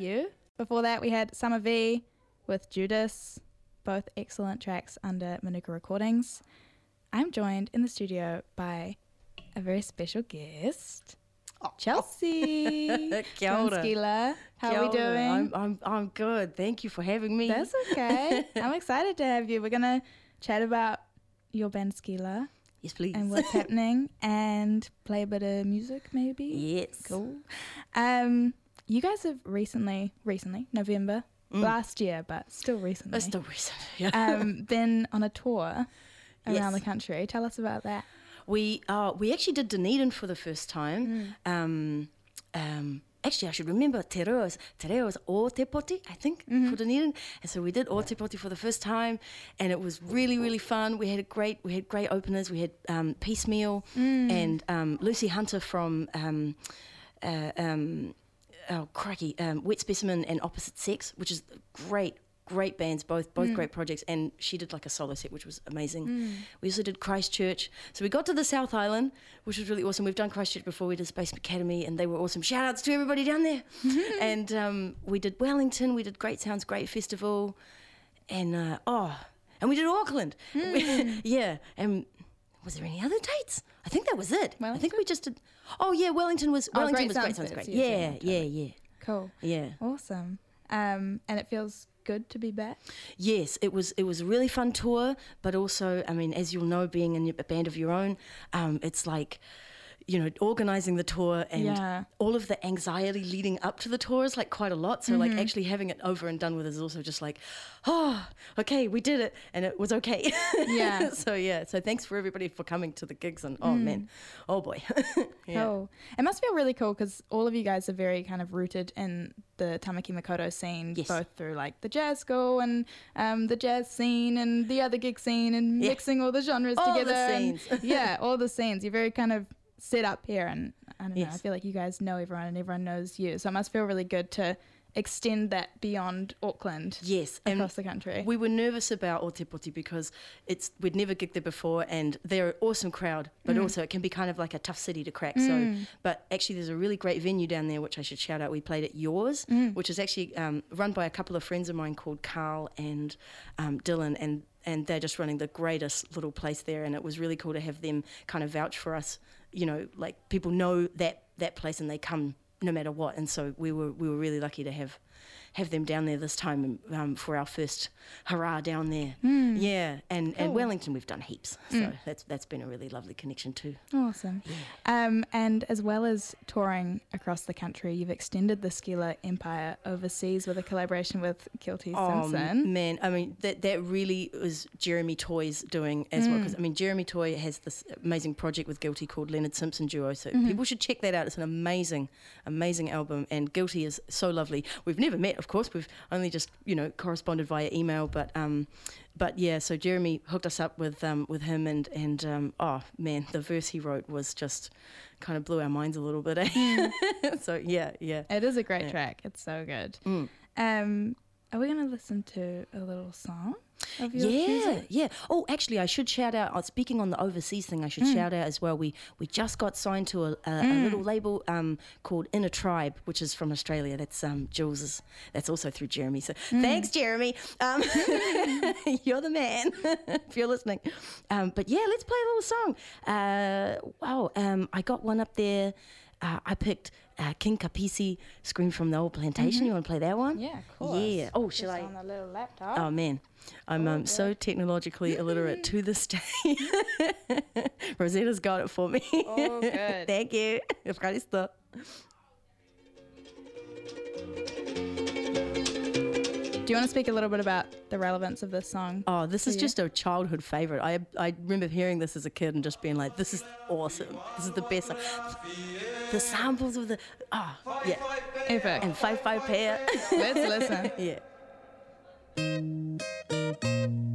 You. Before that, we had Summer V with Judas, both excellent tracks under Manuka Recordings. I'm joined in the studio by a very special guest. Chelsea Kia ora. Skilaa. How are we doing? I'm, I'm, I'm good. Thank you for having me. That's okay. I'm excited to have you. We're gonna chat about your band Skilaa yes, please. and what's happening, and play a bit of music, maybe. yes. Cool. Um, you guys have recently, recently, November last year, but still recently, That's the reason. Yeah. um, been on a tour around Yes. the country. Tell us about that. we uh, we actually did Dunedin for the first time. Mm. Um, um, actually, I should remember Te Reo's, Te Reo's O Te Poti, I think, Mm-hmm. for Dunedin. And so we did Otepoti for the first time, and it was really, really fun. We had a great, we had great openers. We had um, Piecemeal Mm. and um, Lucy Hunter from. Um, uh, um, oh crikey, um, Wet Specimen and Opposite Sex, which is great, great bands, both both great projects. And she did like a solo set, which was amazing. We also did Christchurch, so we got to the South Island, which was really awesome. We've done Christchurch before. We did Space Academy, and they were awesome. Shout outs to everybody down there. and um, we did Wellington. We did Great Sounds Great Festival, and uh, oh, and we did Auckland. yeah, and. Was there any other dates? I think that was it. I think we just did. Oh yeah, Wellington was Oh, Wellington Great was great. Sounds great. Yeah, yeah, yeah, yeah, Cool. yeah. Awesome. Um, and it feels good to be back. Yes, it was. It was a really fun tour, but also, I mean, as you'll know, being in a band of your own, um, it's like. You know, organizing the tour and Yeah. all of the anxiety leading up to the tour is like quite a lot. So, Mm-hmm. like, actually having it over and done with is also just like, oh, okay, we did it, and it was okay. Yeah. so yeah. So thanks for everybody for coming to the gigs and oh man, oh boy. yeah. Cool. It must feel really cool because all of you guys are very kind of rooted in the Tāmaki Makaurau scene, Yes. both through like the jazz school and um, the jazz scene and the other gig scene and Yeah. mixing all the genres All the together. and- scenes. yeah, all the scenes. You're very kind of set up here, and I don't know. I feel like you guys know everyone and everyone knows you. So it must feel really good to extend that beyond Auckland. Yes, across the country. We were nervous about Otepoti because it's we'd never gigged there before, and they're an awesome crowd, but Mm. also it can be kind of like a tough city to crack. So, but actually, there's a really great venue down there which I should shout out. We played at Yours, Mm. which is actually um, run by a couple of friends of mine called Carl and um, Dylan, and and they're just running the greatest little place there, and it was really cool to have them kind of vouch for us. You know, like people know that that place and they come no matter what, and so we were we were really lucky to have have them down there this time um, for our first hurrah down there. Yeah, and Cool. and Wellington we've done heaps, so that's that's been a really lovely connection too. Awesome. Yeah. Um, and as well as touring across the country, you've extended the Skilaa empire overseas with a collaboration with Guilty Oh Simpson. man, I mean that that really was Jeremy Toy's doing as well Mm. because I mean Jeremy Toy has this amazing project with Guilty called Leonard Simpson Duo, so Mm-hmm. people should check that out. It's an amazing, amazing album, and Guilty is so lovely. We've never met, of course, we've only just you know corresponded via email, but um, but yeah, so Jeremy hooked us up with um with him, and and um, oh man, the verse he wrote was just kind of blew our minds a little bit. Eh? so yeah, yeah. It is a great Yeah. track. It's so good. Mm. Um, are we going to listen to a little song of your Yeah, yeah. Oh, actually, I should shout out. Uh, speaking on the overseas thing, I should Mm. shout out as well. We we just got signed to a, a, a little label um, called Inner Tribe, which is from Australia. That's um, Jules's. That's also through Jeremy. So Mm. thanks, Jeremy. Um, you're the man if you're listening. Um, but yeah, let's play a little song. Uh, wow, um, I got one up there. Uh, I picked uh, King Kapisi, "Scream from the Old Plantation." You want to play that one? Mm-hmm. Yeah, of course. Yeah. Oh, shall Just I? on the little laptop. Oh man, I'm Oh, um, so good. technologically illiterate to this day. Rosetta's got it for me. Oh, good. Thank you. Ευχαριστώ. Do you want to speak a little bit about the relevance of this song? Oh, this is Yeah. just a childhood favorite. I I remember hearing this as a kid and just being like, "This is awesome. This is the best." Song. The samples of the oh yeah, Epic. and five five pair. Let's listen. yeah.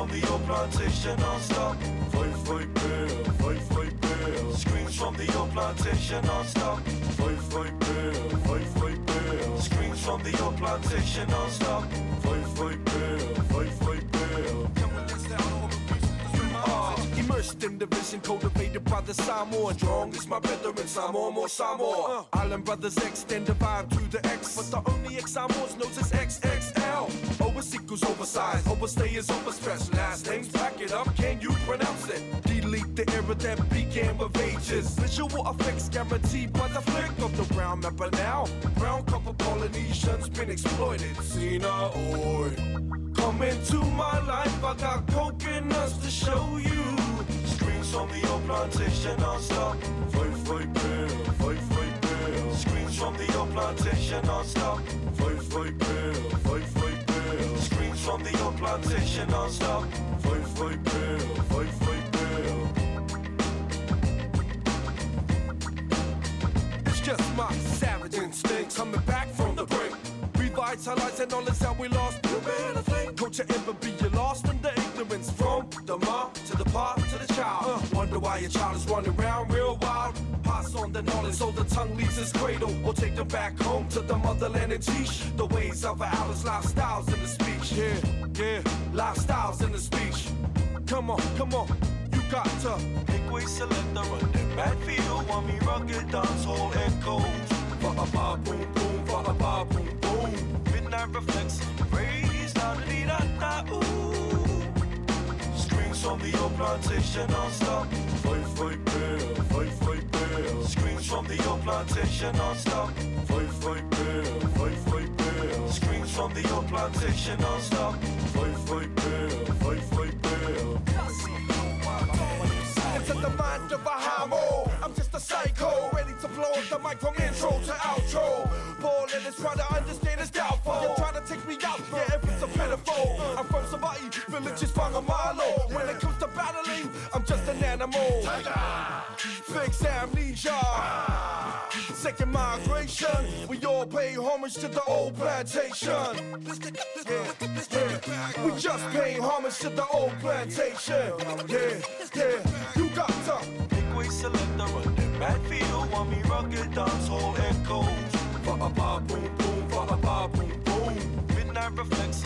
From the old plantation non-stop. Fight, fight, bear, fight, fight, bear. Screams from the old plantation non-stop. Fight, fight, bear, fight, fight, bear. Screams from the old plantation non-stop. Fight, fight, bear, fight, fight, Immersed in the vision, cultivated by the Samoan. Strong is my brethren, Samoa, more Samoa. Uh. Island brothers extend the vibe to the X. But the only X Samoans knows is XXL. Over equals oversized, overstay is overstretched. Last names, back it up, can you pronounce it? Delete the era that began with ages. Visual effects guaranteed by the flick of the brown mapper now. Brown couple Polynesians been exploited. Cena, oi. Come into my life, I got coconuts to show you. From the old plantation non-stop. Fight, fight, bear, fight, fight, bear. Screens from the old plantation non-stop. Fight, fight, bear, fight, fight, bear. Screens from the old plantation non-stop. Fight, fight, bear, fight, fight, bear. It's just my savage instinct coming back from the brink. Revitalizing knowledge that we lost. You better think. Culture ever be lost in the ignorance from the mom Why your child is running around real wild. Pass on the knowledge so the tongue leaves its cradle. Or take them back home to the motherland and teach the ways of our Alice lifestyles in the speech. Yeah, yeah, lifestyles in the speech. Come on, come on, you got to way selector the backfield. Want me rugged dance hall echoes. Ba ba boom boom, ba ba boom boom. Midnight reflects, raise down the da da ooh. Screams from the old plantation non-stop. Fight, bear, fight, fight, bear. Screams from the old plantation non-stop. Fight, fight, bear, fight, fight, bear. Screams from the old plantation non-stop. Fight, fight, bear, fight, fight, bear. It's in the mind of a homo. I'm just a psycho, ready to blow up the mic from intro to outro. Paul and is trying to understand is doubtful. You're trying to take me out, yeah, if it's a pitiful. I'm from Savai'i, village is Fangamalo. Fix amnesia. Second migration, we all pay homage to the old plantation. Yeah, yeah. We just pay homage to the old plantation. Yeah, yeah. You got to big selector on the backfield. Want me rugged dance hall echoes. Ba ba boom boom, ba ba boom boom. Midnight reflects,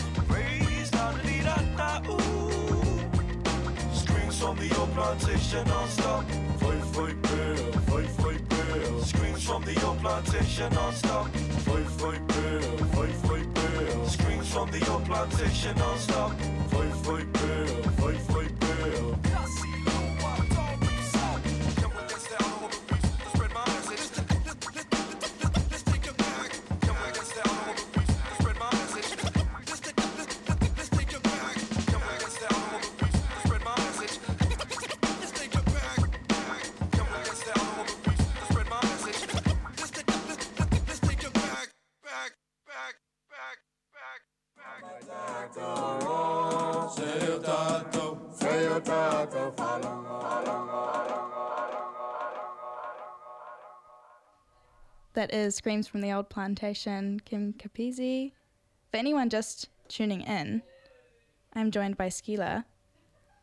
from the old plantation non-stop. Fight, fight, bear, fight, fight, bear. Screams from the old plantation non-stop. Fight, fight, bear, fight, fight, bear. Screams from the old plantation non-stop. Fight, fight, bear, That is Screams from the Old Plantation, King Kapisi. For anyone just tuning in, I'm joined by Skilaa,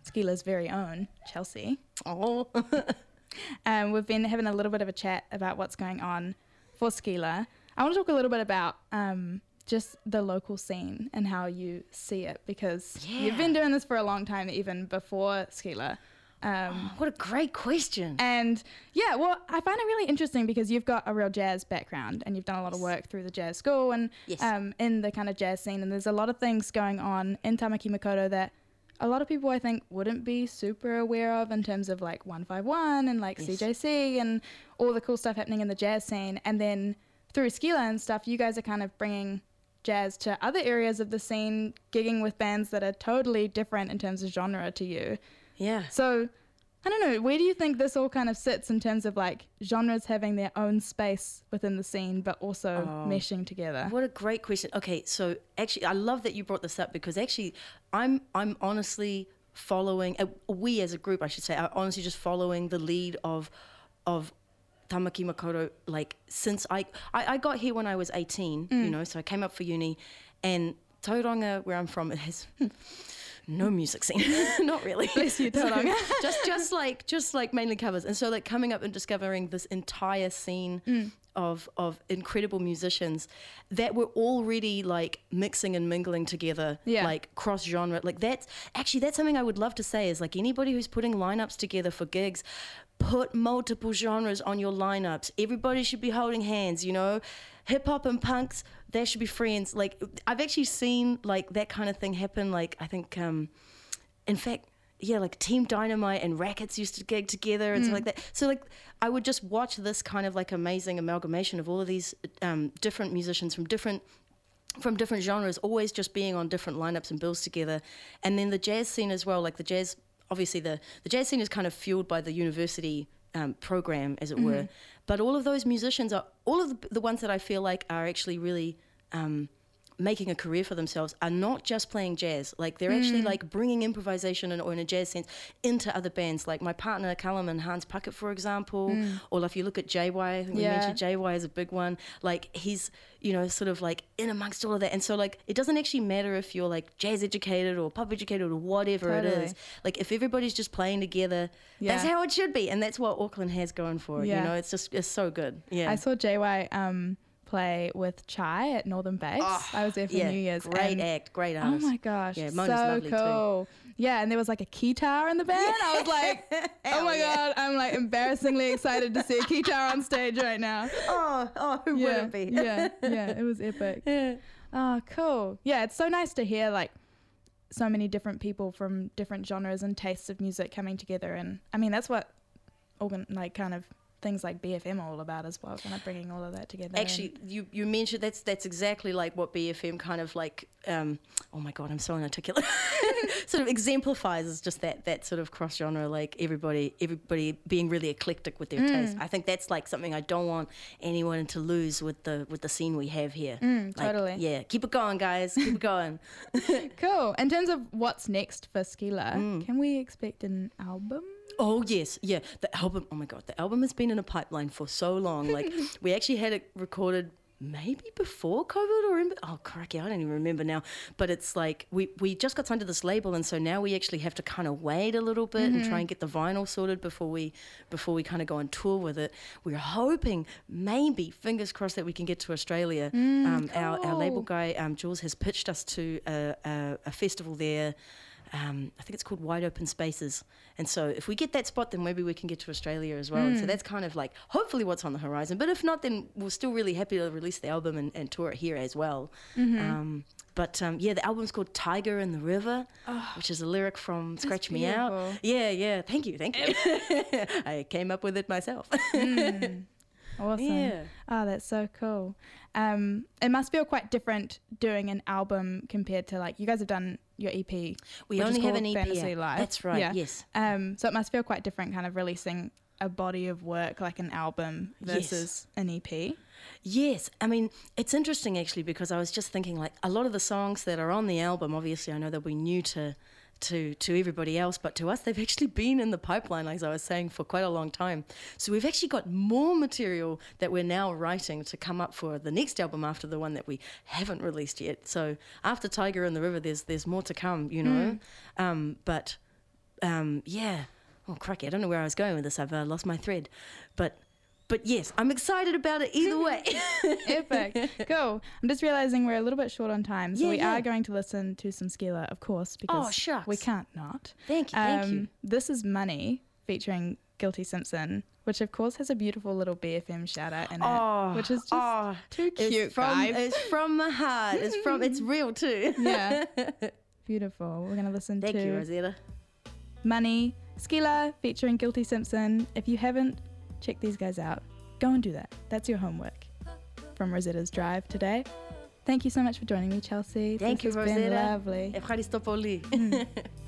Skilaa's very own, Chelsea. Oh, Um, we've been having a little bit of a chat about what's going on for Skilaa. I want to talk a little bit about um, just the local scene and how you see it because you've been doing this for a long time, even before Skilaa. Um, what a great question. and yeah, well, I find it really interesting because you've got a real jazz background and you've done a lot of work through the jazz school and Yes. um, in the kind of jazz scene. And there's a lot of things going on in Tāmaki Makaurau that a lot of people, I think, wouldn't be super aware of in terms of like 151 and like Yes. CJC and all the cool stuff happening in the jazz scene. And then through Skilaa and stuff, you guys are kind of bringing jazz to other areas of the scene, gigging with bands that are totally different in terms of genre to you. Yeah. So, I don't know, where do you think this all kind of sits in terms of like genres having their own space within the scene, but also meshing together? What a great question. Okay, so actually, I love that you brought this up because actually, I'm I'm honestly following. Uh, we as a group, I should say, are honestly just following the lead of of Tāmaki Makaurau. Like since I I, I got here when I was 18, you know, so I came up for uni, and Tauranga, where I'm from, it has. No music scene, not really. Bless you, Tauranga. just just like just like mainly covers, and so like coming up and discovering this entire scene Mm. of of incredible musicians that were already like mixing and mingling together, Yeah. like cross genre. Like that's actually that's something I would love to say is like anybody who's putting lineups together for gigs. Put multiple genres on your lineups. Everybody should be holding hands, you know? Hip hop and punks, they should be friends. Like I've actually seen like that kind of thing happen. Like I think um in fact, yeah, like Team Dynamite and Rackets used to gig together and stuff like that. So like, I would just watch this kind of like amazing amalgamation of all of these um, different musicians from different from different genres, always just being on different lineups and bills together, and then the jazz scene as well. Like the jazz, obviously the the jazz scene is kind of fueled by the university. Um, program, as it were, but all of those musicians are all of the, the ones that I feel like are actually really um, making a career for themselves are not just playing jazz. Like they're Mm. actually like bringing improvisation and, or in a jazz sense into other bands. Like my partner Callum and Hans Puckett, for example. Or if you look at JY, I think we Mm. Mentioned JY is a big one. Like he's you know sort of like in amongst all of that. And so like it doesn't actually matter if you're like jazz educated or pop educated or whatever it Totally. is. Like if everybody's just playing together, that's how it should be. And that's what Auckland has going for it. Yeah. You know, it's just it's so good. Yeah. I saw JY um, play with Chai at Northern Bass. Ah, I was there for yeah, New Year's. Great act, great Oh my gosh, Yeah, Mona's so lovely too. cool. Yeah, and there was like a guitar in the band. I was like, oh my yeah. god, I'm like embarrassingly excited to see a guitar on stage right now. Oh, oh, who yeah, wouldn't be? yeah, yeah, it was epic. Yeah. Oh, cool. Yeah, it's so nice to hear like so many different people from different genres and tastes of music coming together. And I mean, that's what organ like kind of things like BFM are all about as well, kind of bringing all of that together. and- Actually, you, you mentioned that's that's exactly like what BFM kind of like. Um, oh my god, I'm so inarticulate. sort of exemplifies is just that that sort of cross genre, like everybody everybody being really eclectic with their taste. Mm. I think that's like something I don't want anyone to lose with the with the scene we have here. Mm, Like, totally. Yeah, keep it going, guys. Keep it going. cool. In terms of what's next for Skilaa, Mm. can we expect an album? Oh yes, yeah. The album. Oh my god, the album has been in a pipeline for so long. Like we actually had it recorded maybe before COVID or in, oh cracky, I don't even remember now. But it's like we we just got signed to this label, and so now we actually have to kind of wait a little bit and try and get the vinyl sorted before we before we kind of go on tour with it. We're hoping maybe fingers crossed that we can get to Australia. um, our our label guy um, Jules has pitched us to a, a, a festival there. Um, I think it's called Wide Open Spaces. And so if we get that spot, then maybe we can get to Australia as well. And so that's kind of like hopefully what's on the horizon. But if not, then we're still really happy to release the album and, and tour it here as well. Um, but um, yeah, the album's called Tiger in the River, which is a lyric from Scratch Me Out. Yeah, yeah. Thank you, thank you. I came up with it myself. Awesome. Yeah. Oh, that's so cool. Um, it must feel quite different doing an album compared to like you guys have done your EP. We only have an EP Fantasy. Life. That's right, Yeah. yes. Um, so it must feel quite different, kind of releasing a body of work like an album Yes. versus an E EP. Yes, I mean it's interesting actually because I was just thinking like a lot of the songs that are on the album. Obviously, I know they'll be new to to to everybody else, but to us, they've actually been in the pipeline, as I was saying, for quite a long time. So we've actually got more material that we're now writing to come up for the next album after the one that we haven't released yet. So after Tiger in the River, there's there's more to come, you know. Um, but um, yeah. Oh, cracky. I don't know where I was going with this. I've uh, lost my thread. But, but yes, I'm excited about it either way. Epic. cool. I'm just realizing we're a little bit short on time, so Yeah, we yeah. are going to listen to some Skilaa, of course, because Oh, shucks. we can't not. Thank you, thank you. Um, This is Money featuring Guilty Simpson, which of course has a beautiful little BFM shout out in it, Oh, which is just oh, too cute, it's from it's from my heart. It's from it's real too. yeah. Beautiful. We're going to listen Thank to you, Rosetta. Money, Skilaa featuring Guilty Simpson. If you haven't Check these guys out. Go and do that. That's your homework. From Rosetta's Drive today. Thank you so much for joining me, Chelsea. Thank this you, has Rosetta. Been lovely. Ευχαριστώ πολύ.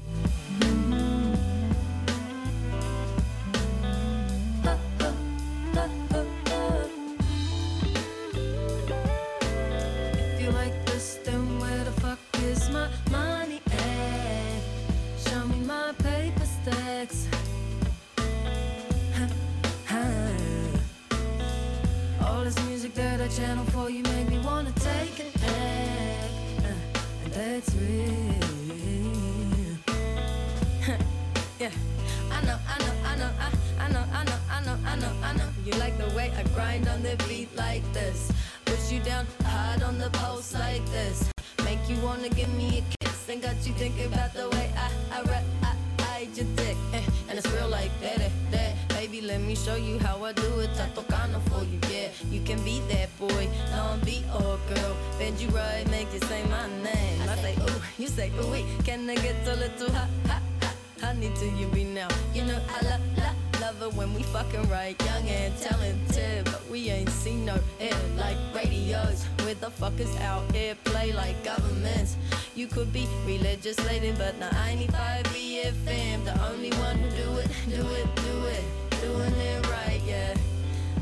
me show you how I do it. Está tocando for you, yeah. You can be that boy, don't be or girl. Bend you right, make you say my name. I say, ooh, you say, ooh, wait. Can I get a little hot, hot, hot? Honey, do you be now? You know I love, love, love it when we fucking right. Young and talented, but we ain't seen no air like radios. Where the fuckers out here? Play like governments. You could be re-legislating, but now 95 BFM. The only one who do it, do it, do it. Doing it right, yeah.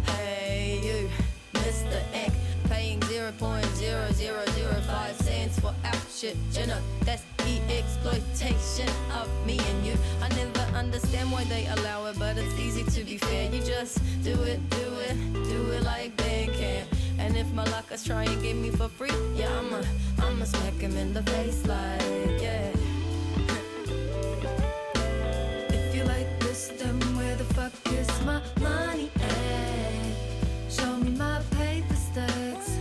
Hey, you, Mr. Eck, paying 0.0005 cents for our shit. You know, that's the exploitation of me and you. I never understand why they allow it, but it's easy to be fair. You just do it, do it, do it like they can. And if my lockers try and get me for free, yeah, I'ma, I'ma smack him in the face like, yeah. My money at? Show me my paper stacks.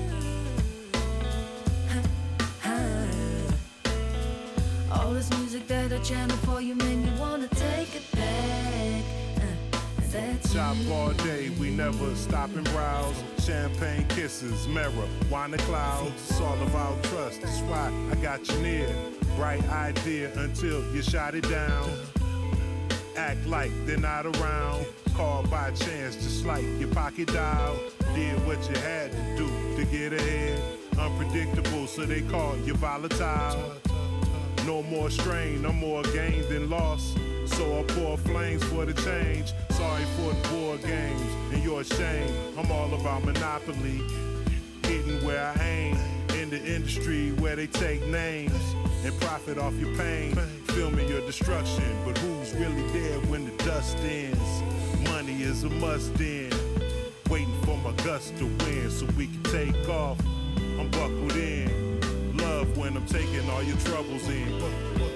All this music that I channel for you made me wanna take it back. Uh, Shop all day, we never stop and browse. Champagne kisses, mirror, wine the clouds. It's all about trust, that's why I got you near. Bright idea until you shot it down. Act like they're not around. Called by chance, just like your pocket dial. Did what you had to do to get ahead. Unpredictable, so they call you volatile. No more strain, no more gain than loss. So I pour flames for the change. Sorry for the board games and your shame. I'm all about monopoly, hitting where I aim. The industry where they take names and profit off your pain. Filming your destruction, but who's really there when the dust ends? Money is a must in. Waiting for my gust to win so we can take off. I'm buckled in. Love when I'm taking all your troubles in.